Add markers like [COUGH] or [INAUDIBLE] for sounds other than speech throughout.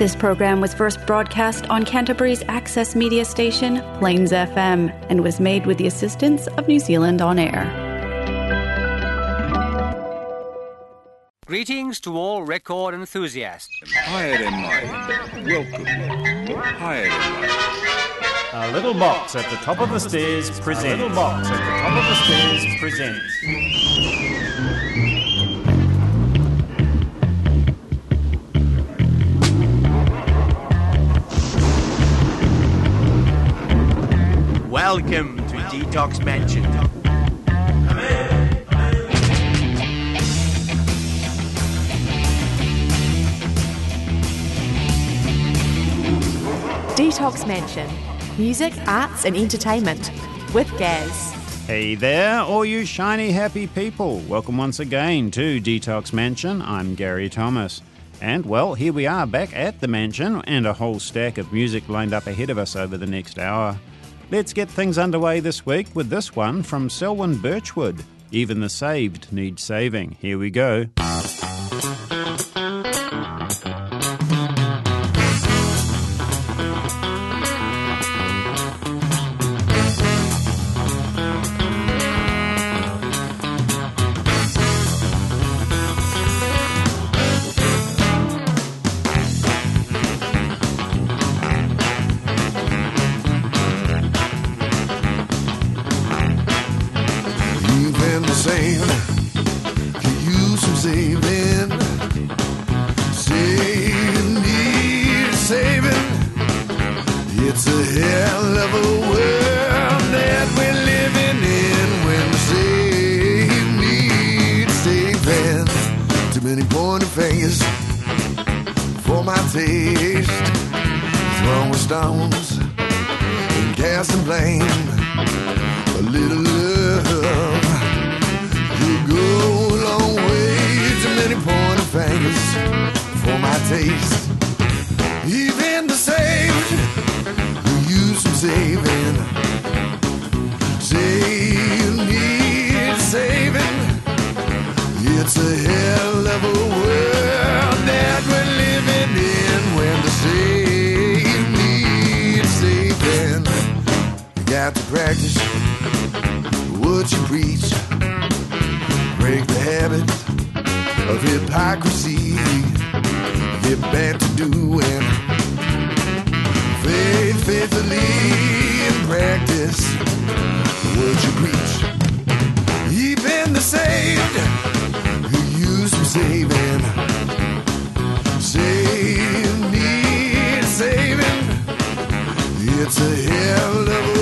This program was first broadcast on Canterbury's access media station, Plains FM, and was made with the assistance of New Zealand On Air. Greetings to all record enthusiasts. Hi there, mate. Welcome. Hi there, mate. A little box at the top of the stairs presents. A little box at the top of the stairs presents. Welcome to Detox Mansion. Detox Mansion. Music, arts, and entertainment. With Gaz. Hey there, all you shiny happy people. Welcome once again to Detox Mansion. I'm Gary Thomas. And well, here we are back at the mansion and a whole stack of music lined up ahead of us over the next hour. Let's get things underway this week with this one from Selwyn Birchwood. Even the saved need saving. Here we go. Stones and casting blame a little love. You go a long way. Too many pointing fingers for my taste. Even the saved who use some saving. Save need saving. It's a hell got to practice what you preach. Break the habit of hypocrisy. Get back to doing faith, faithfully in practice what you preach. Even the saved who use some saving. Save need saving. It's a hell of a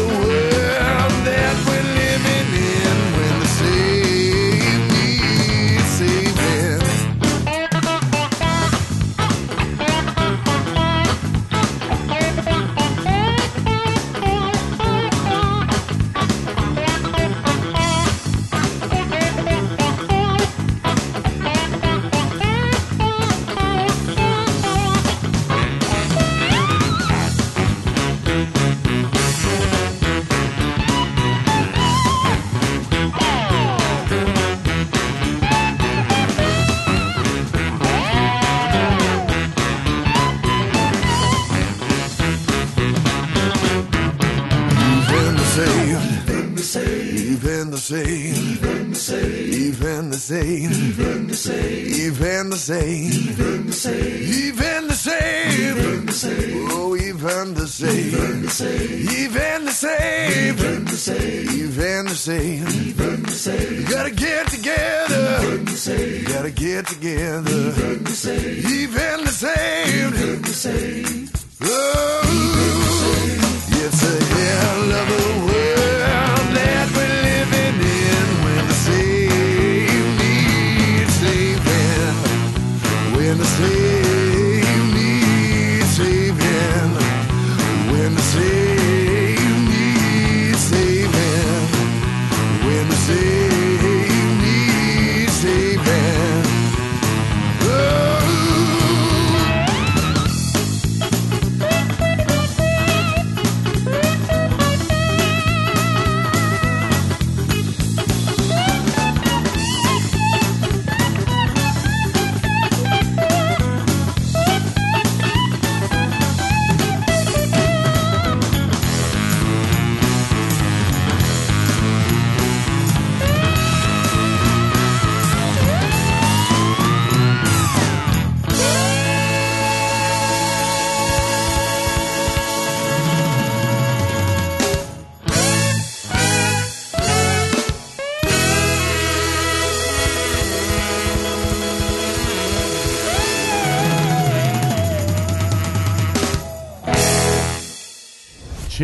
even the saved, even the saved, even the saved, even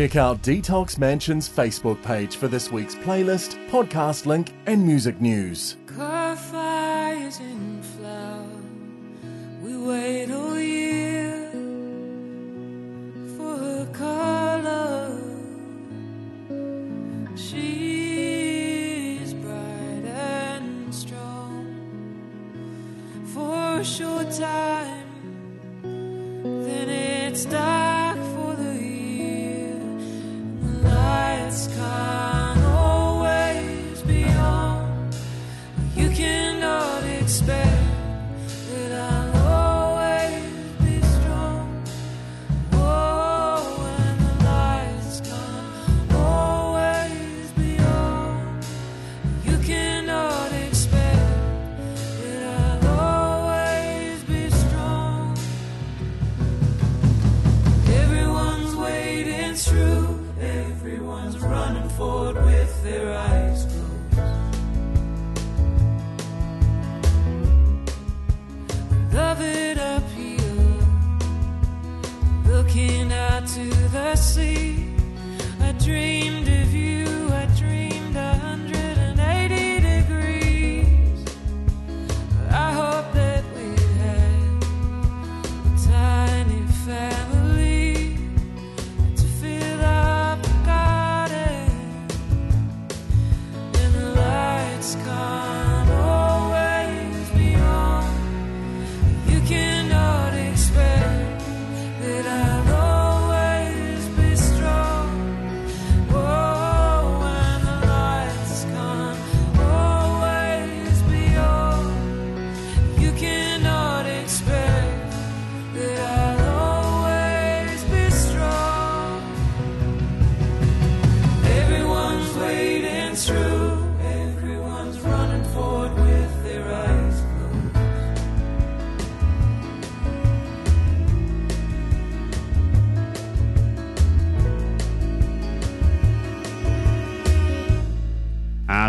Check out Detox Mansion's Facebook page for this week's playlist, podcast link, and music news.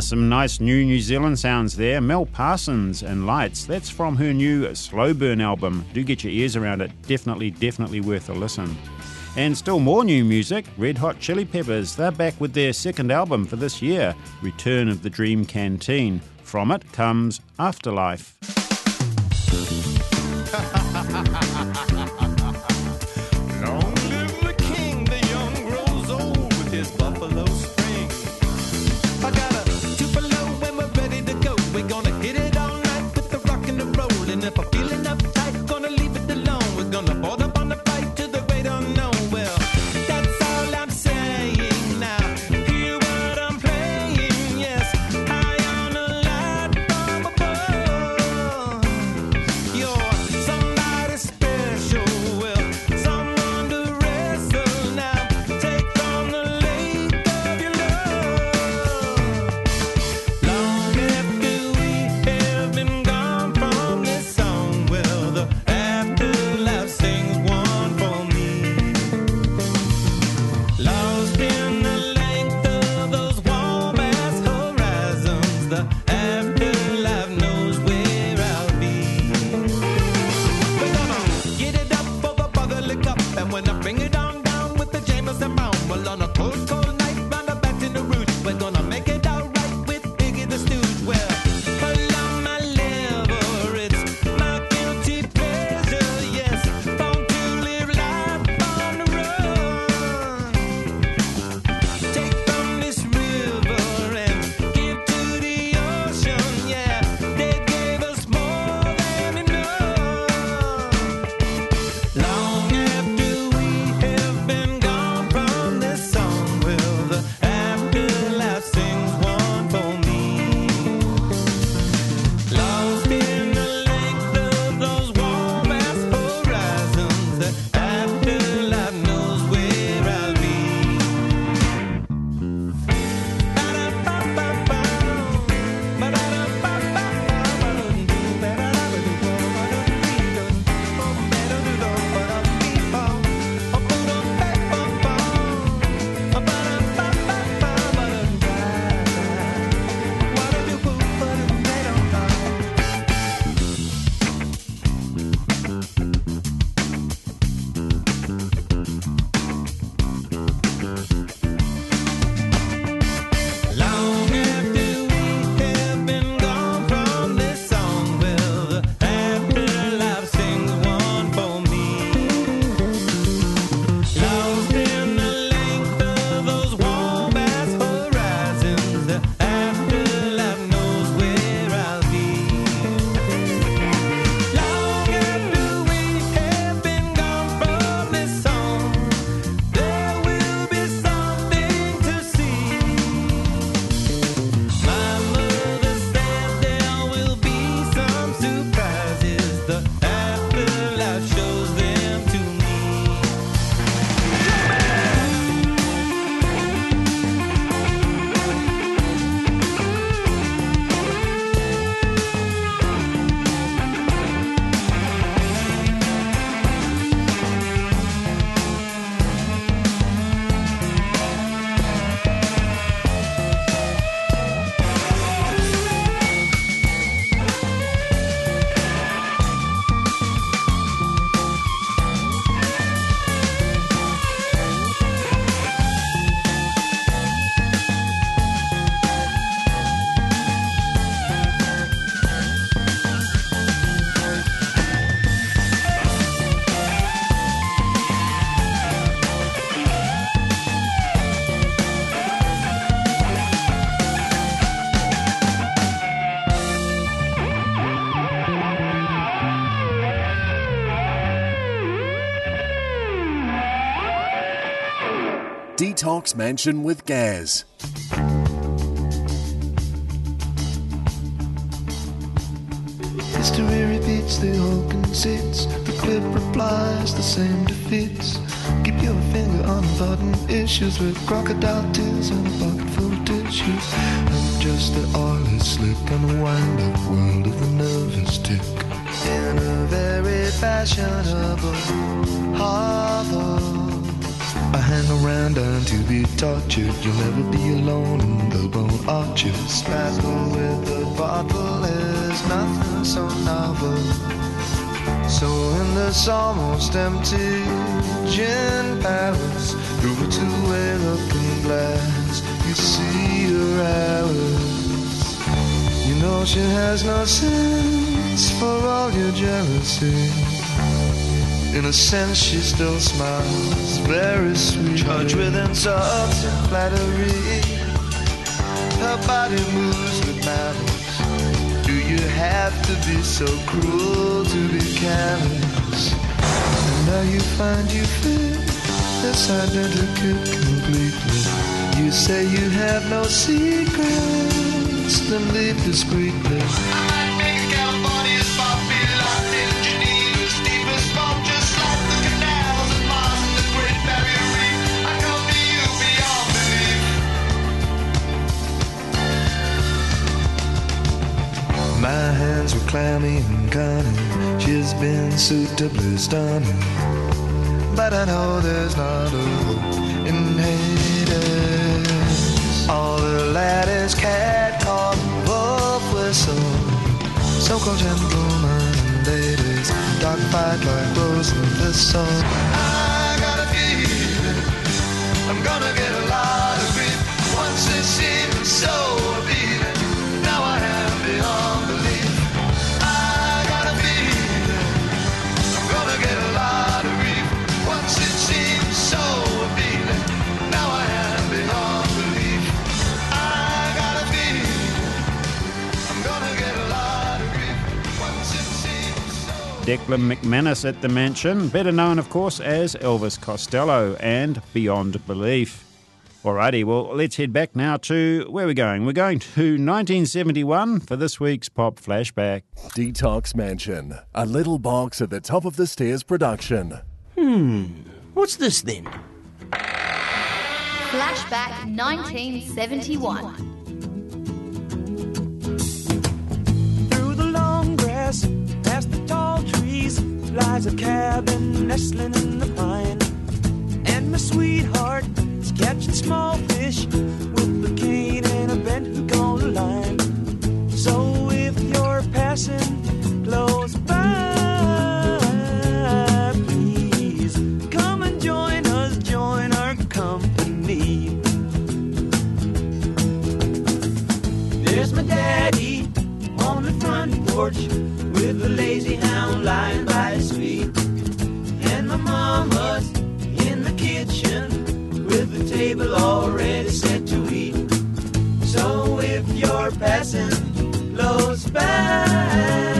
some nice new New Zealand sounds there. Mel Parsons and Lights. That's from her new Slow Burn album. Do get your ears around it. Definitely, definitely worth a listen. And still more new music. Red Hot Chili Peppers. They're back with their second album for this year, Return of the Dream Canteen. From it comes Afterlife. Detox Mansion with Gaz. History repeats, the whole conceits. The clip replies, the same defeats. Keep your finger on button issues with crocodile tears and a pocket full of tissues. I'm just the oily, slick, and wind up world of the nervous tick. In a very fashionable hovel. I hang around and to be tortured. You'll never be alone in the bone arches. Sparkle with the bottle is nothing so novel. So in this almost empty gin palace, through a two-way looking glass, you see her hours. You know she has no sense for all your jealousy. In a sense, she still smiles, very sweet. Charged with insults and flattery. Her body moves with malice. Do you have to be so cruel to be callous? And now you find you fit this identical completely. You say you have no secrets, then leave discreetly. Hands were clammy and cunning. She's been suitably stunning. But I know there's not a hope in Hades. All the laddies cat called wolf whistle. So called gentlemen and ladies. Dog fight like rose and thistle. I got a feeling I'm gonna get Declan MacManus at the mansion, better known, of course, as Elvis Costello and Beyond Belief. Alrighty, well, let's head back now to where we're going. We're going to 1971 for this week's Pop Flashback. Detox Mansion, a little box at the top of the stairs production. Hmm. What's this then? Flashback 1971. Through the long grass, past the tall trees, lies a cabin nestling in the pine. And my sweetheart is catching small fish with a cane and a bent hook on a line. So if you're passing close by, please come and join us, join our company. There's my daddy on the front porch with a lazy hound lying by his feet. And my mama's in the kitchen with the table already set to eat. So if you're passing close by,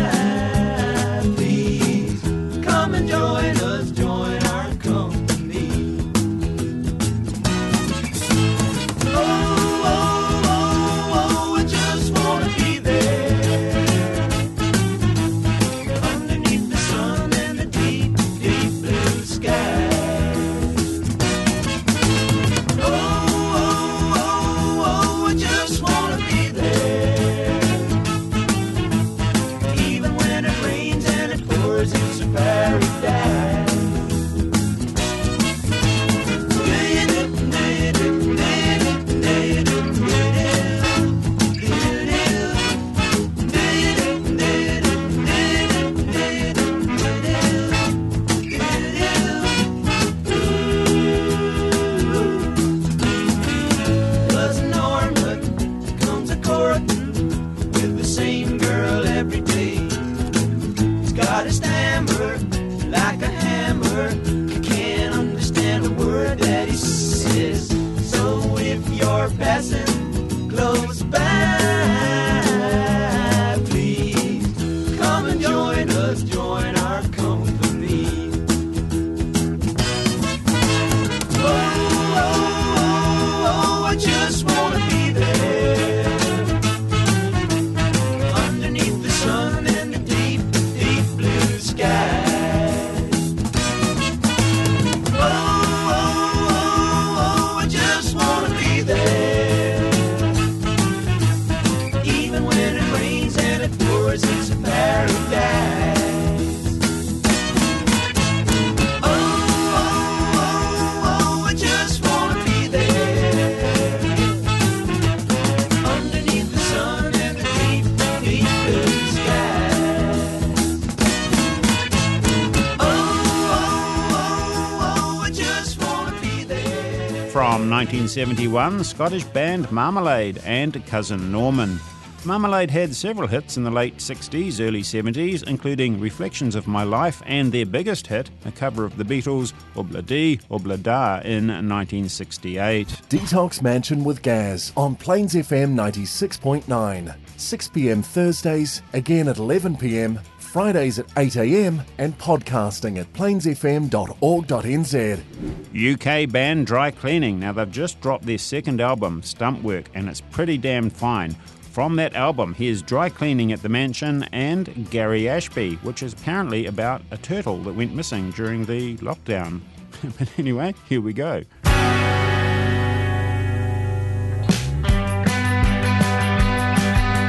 1971, Scottish band Marmalade and Cousin Norman. Marmalade had several hits in the late 60s, early 70s, including Reflections of My Life and their biggest hit, a cover of the Beatles' Obla Dee, Obla Da in 1968. Detox Mansion with Gaz on Plains FM 96.9. 6pm Thursdays, again at 11pm, Fridays at 8am, and podcasting at plainsfm.org.nz. UK band Dry Cleaning. Now, they've just dropped their second album, Stumpwork, and it's pretty damn fine. From that album, here's Dry Cleaning at the Mansion and Gary Ashby, which is apparently about a turtle that went missing during the lockdown. [LAUGHS] but anyway, here we go.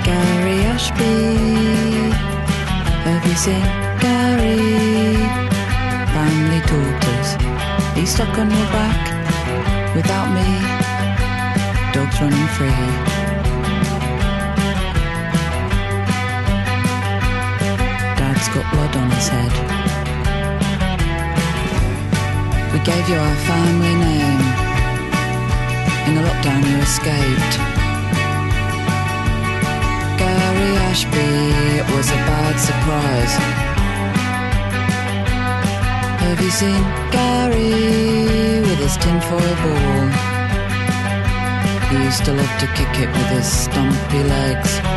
Gary Ashby. Seen Gary? Family daughters. He's stuck on your back without me. Dogs running free. Dad's got blood on his head. We gave you our family name. In the lockdown, you escaped. It was a bad surprise. Have you seen Gary with his tinfoil ball? He used to love to kick it with his stumpy legs.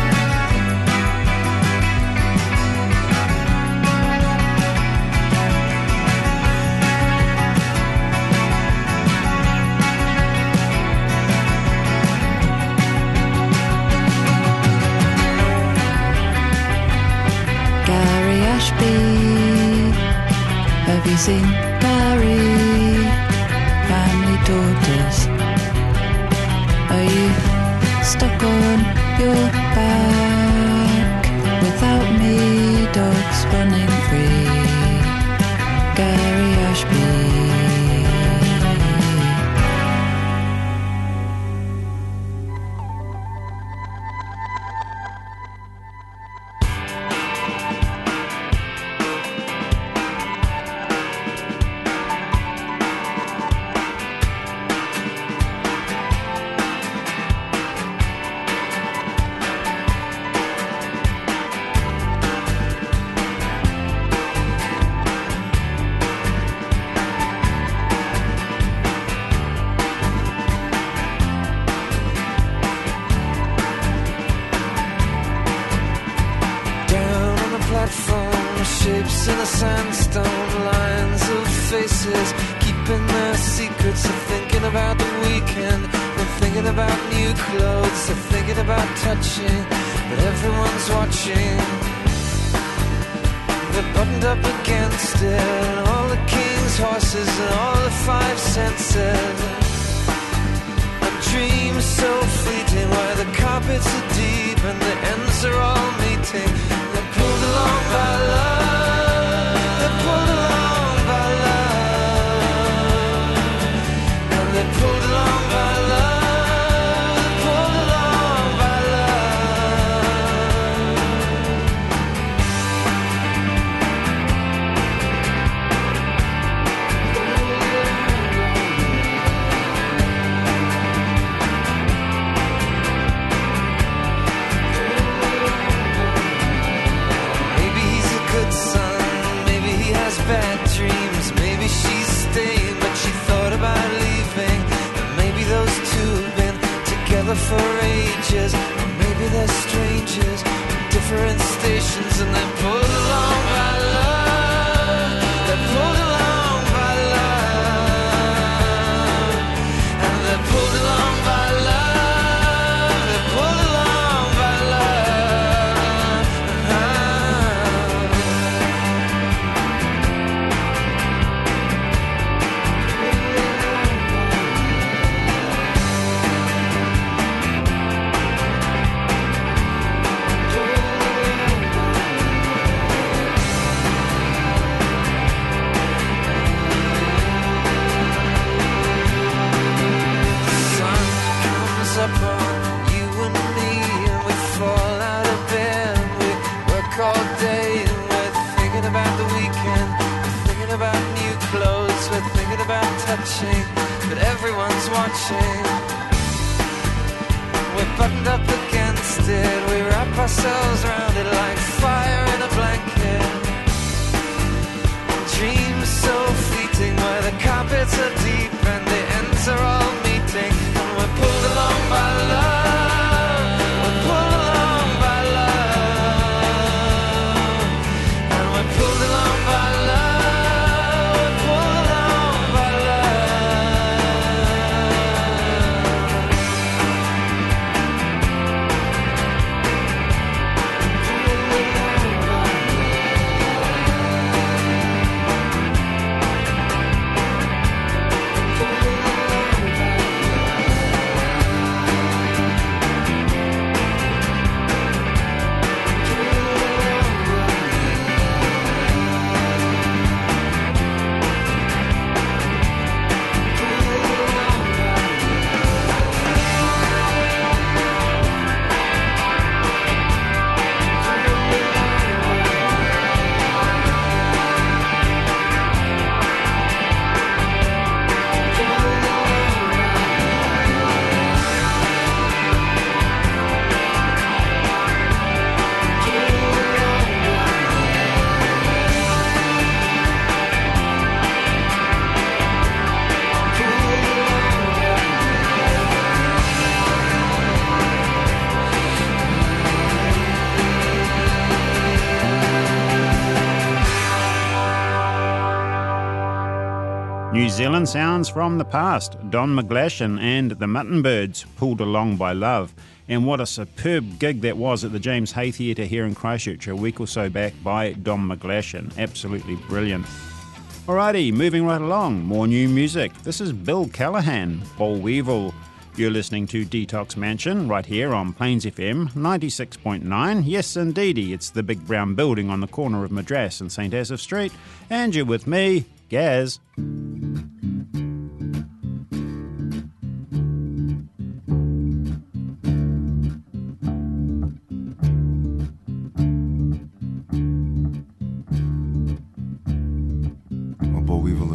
for ages, or maybe they're strangers in different stations, and they're pulled watching. We're buttoned up against it, we wrap ourselves around it like fire in a blanket. Dreams so fleeting, where the carpets are deep and the ends are all meeting, and we're pulled along by love. Zealand sounds from the past. Don McGlashan and the Mutton Birds, pulled along by love. And what a superb gig that was at the James Hay Theatre here in Christchurch a week or so back by Don McGlashan. Absolutely brilliant. Alrighty, moving right along. More new music. This is Bill Callahan, Boll Weevil. You're listening to Detox Mansion right here on Plains FM 96.9. Yes, indeedy, it's the big brown building on the corner of Madras and St. Asaph Street. And you're with me, Gaz.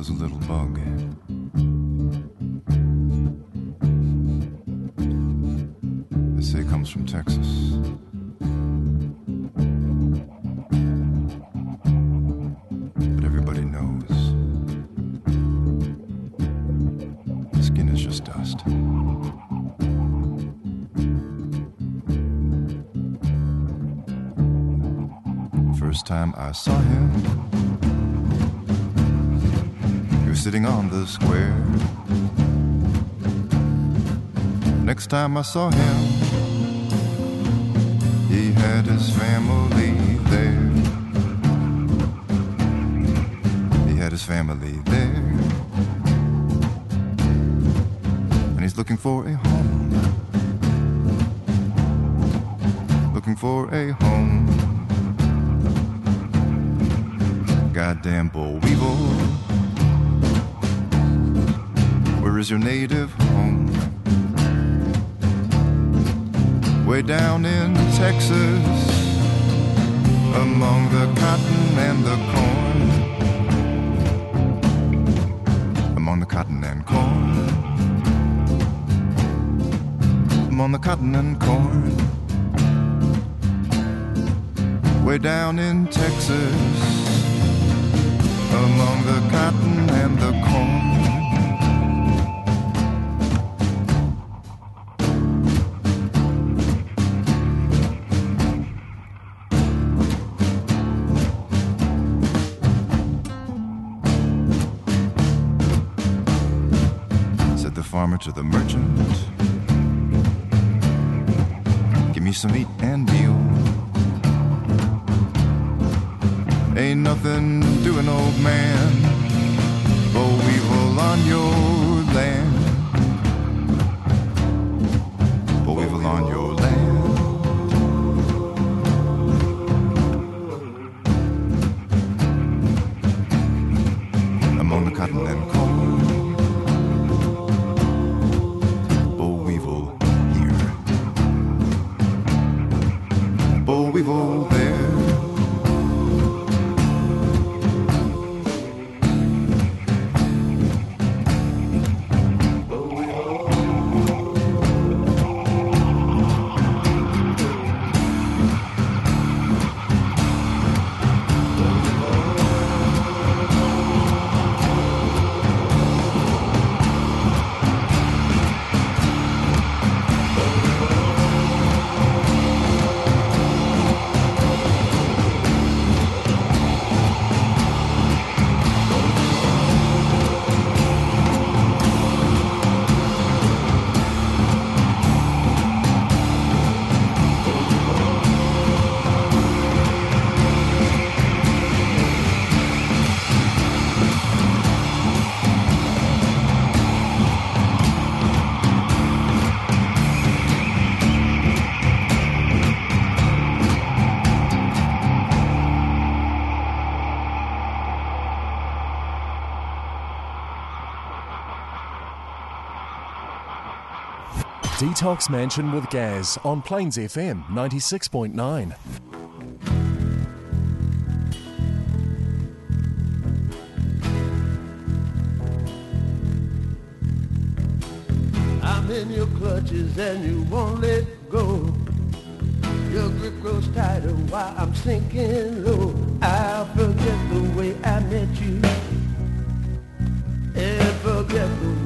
Is a little bug. They say it comes from Texas. But everybody knows. Skin is just dust. First time I saw him. Sitting on the square. Next time I saw him, he had his family there. He had his family there. And he's looking for a home. Looking for a home. Goddamn boll weevil. Where is your native home? Way down in Texas, among the cotton and the corn. Among the cotton and corn. Among the cotton and corn. Way down in Texas, among the cotton and the corn. Farmer to the merchant, Give me some meat and meal. Ain't nothing doing, old man. Boll weevil on your Detox Mansion with Gaz on Plains FM 96.9. I'm in your clutches and you won't let go. Your grip grows tighter while I'm sinking low. I'll forget the way I met you. And forget the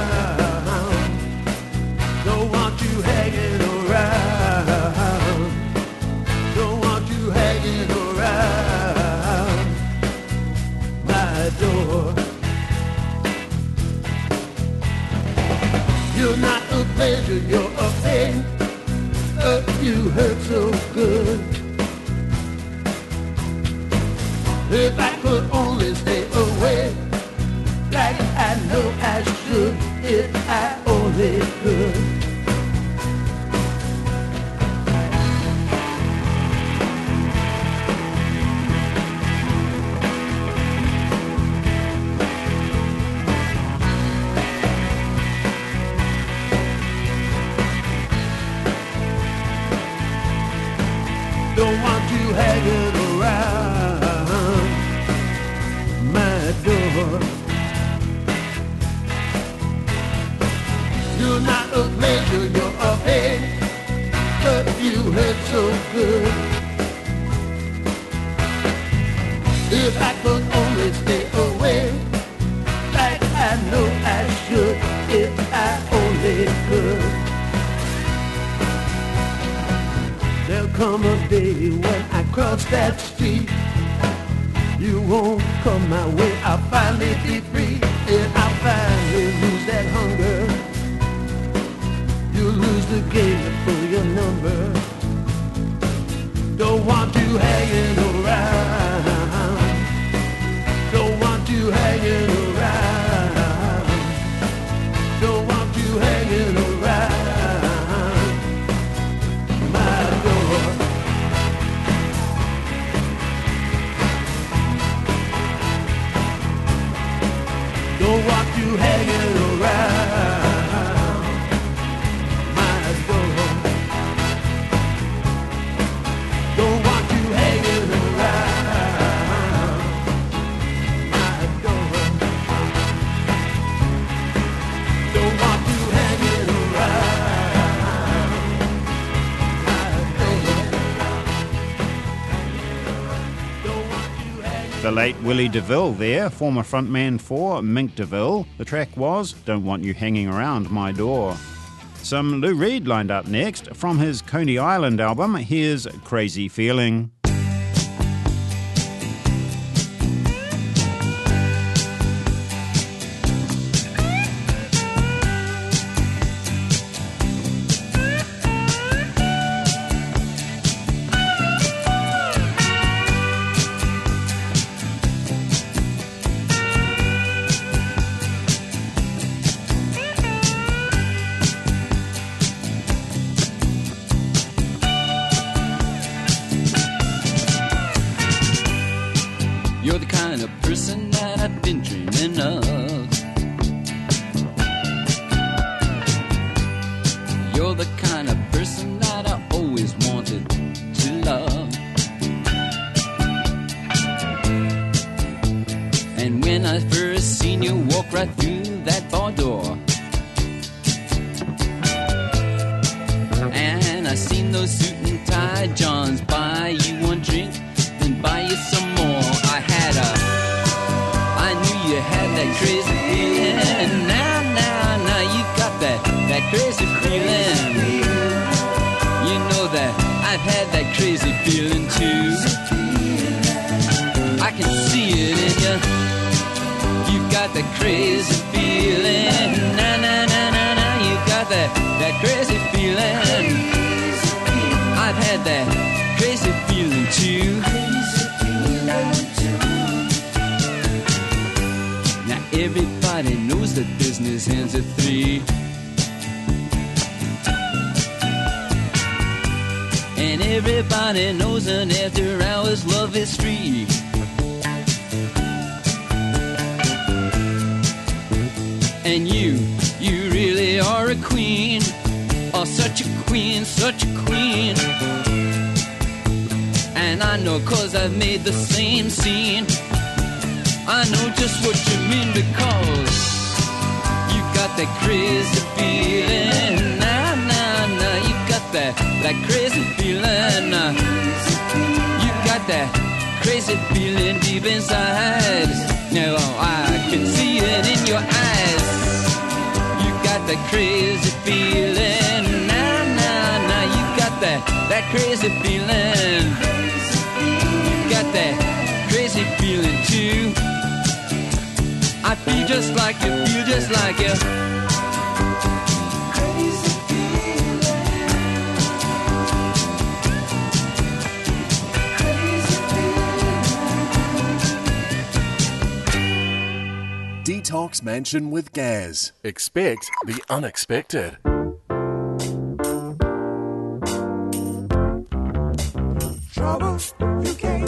You're not a pleasure, you're a pain. Uh, you hurt so good. If I could only stay away, like I know I should, if I only could. The late Willie DeVille there, former frontman for Mink DeVille. The track was Don't Want You Hanging Around My Door. Some Lou Reed lined up next from his Coney Island album. Here's Crazy Feeling. feeling. I've had that crazy feeling too. Now everybody knows that business ends at three. And everybody knows an after hours love is free. such a queen, such a queen. And I know cause I've made the same scene. I know just what you mean because you got that crazy feeling. Nah, nah, nah, you got that, that crazy feeling. You got that crazy feeling deep inside. Now I can see it in your eyes. You got that crazy feeling that, that crazy feeling. Got that crazy feeling too. I feel just like you, feel just like you. Crazy feeling. Crazy feeling. Detox Mansion with Gaz. Expect the unexpected. trouble you can't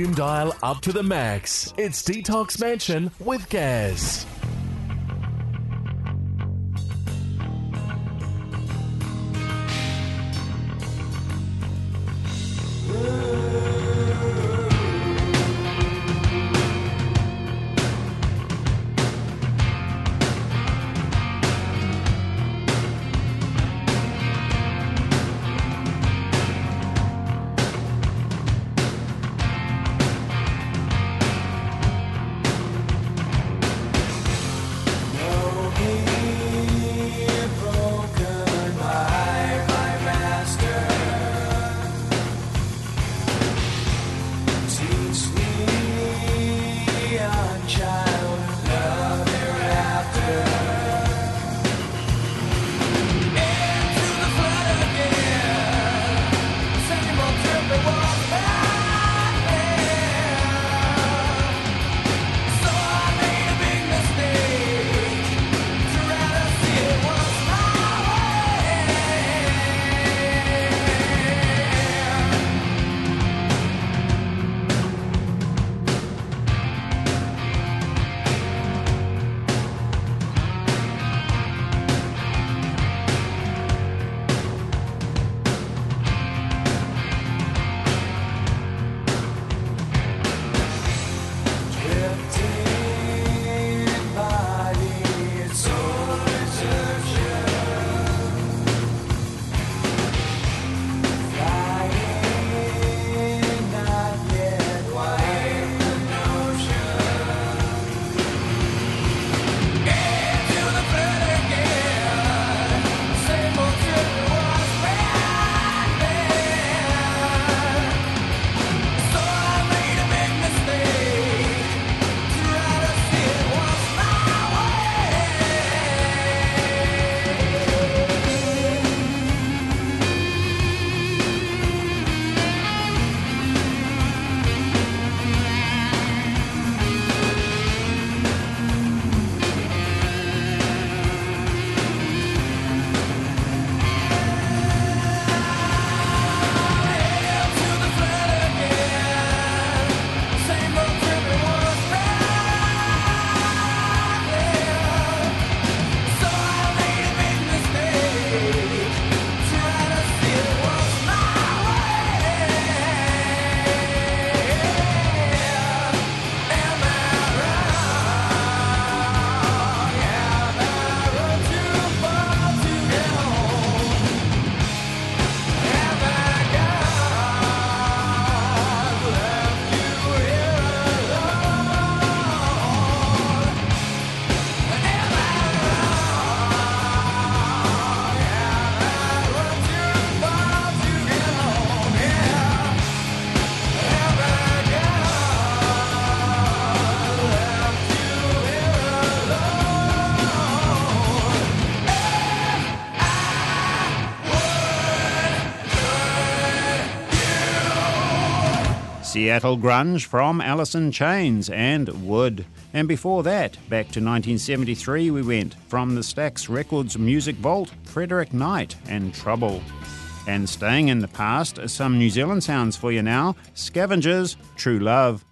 volume dial up to the max. It's Detox Mansion with Gaz. Seattle Grunge from Alice in Chains and Would. And before that, back to 1973 we went from the Stax Records Music Vault, Frederick Knight and Trouble. And staying in the past, some New Zealand sounds for you now Scavengers, True Love.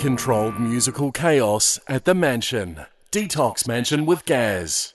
controlled musical chaos at the mansion. Detox Mansion with Gaz.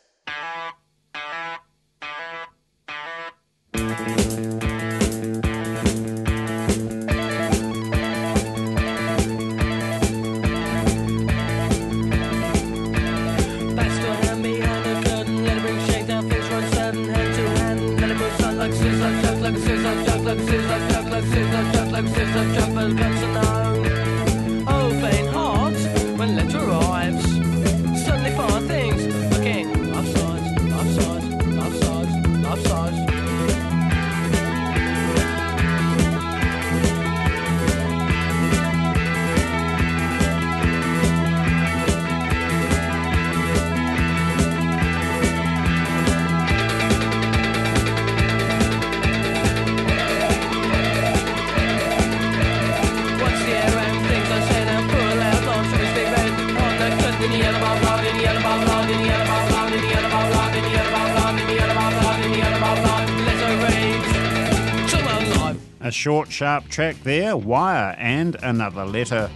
A short, sharp track there, Wire, and another letter.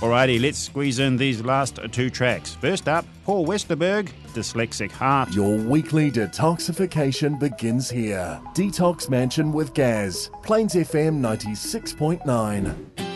Alrighty, let's squeeze in these last two tracks. First up, Paul Westerberg, Dyslexic Heart. Your weekly detoxification begins here. Detox Mansion with Gaz, Plains FM 96.9.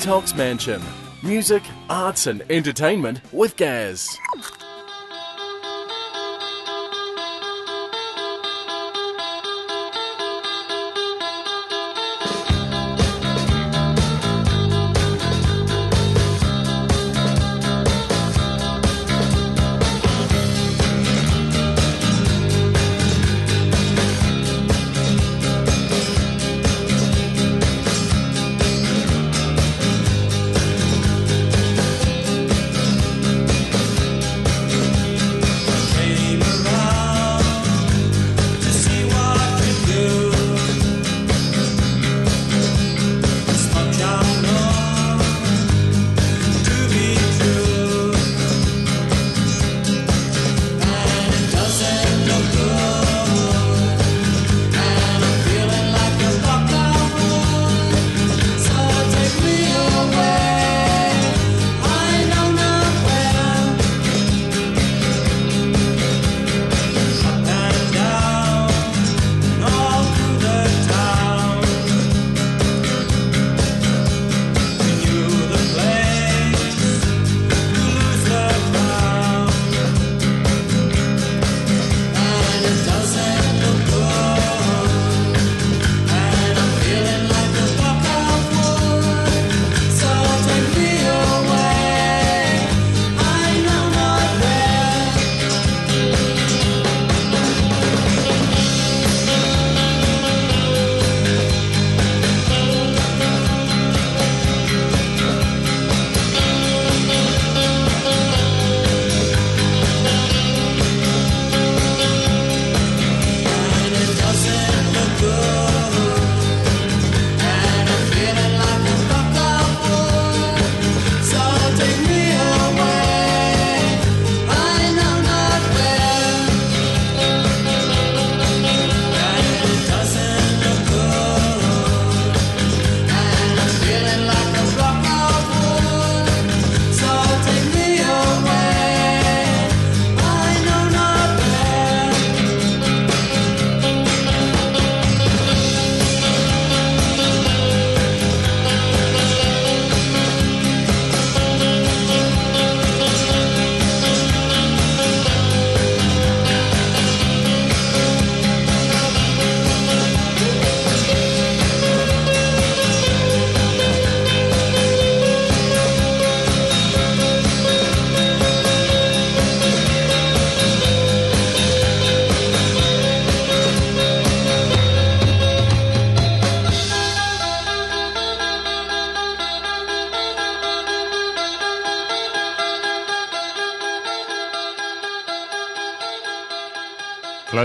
Detox Mansion. Music, arts, and entertainment with Gaz.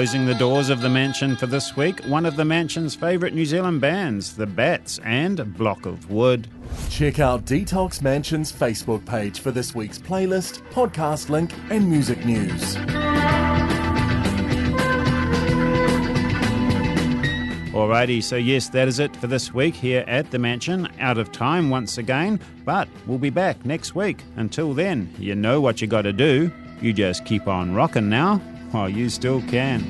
Closing the doors of the mansion for this week, one of the mansion's favourite New Zealand bands, the Bats, and Block of Wood. Check out Detox Mansion's Facebook page for this week's playlist, podcast link, and music news. Alrighty, so yes, that is it for this week here at the mansion. Out of time once again, but we'll be back next week. Until then, you know what you gotta do. You just keep on rocking now while you still can.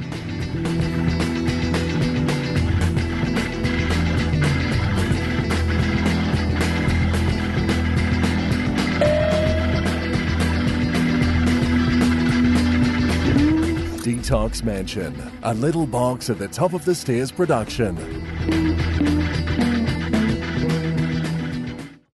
Detox Mansion, a little box at the top of the stairs production.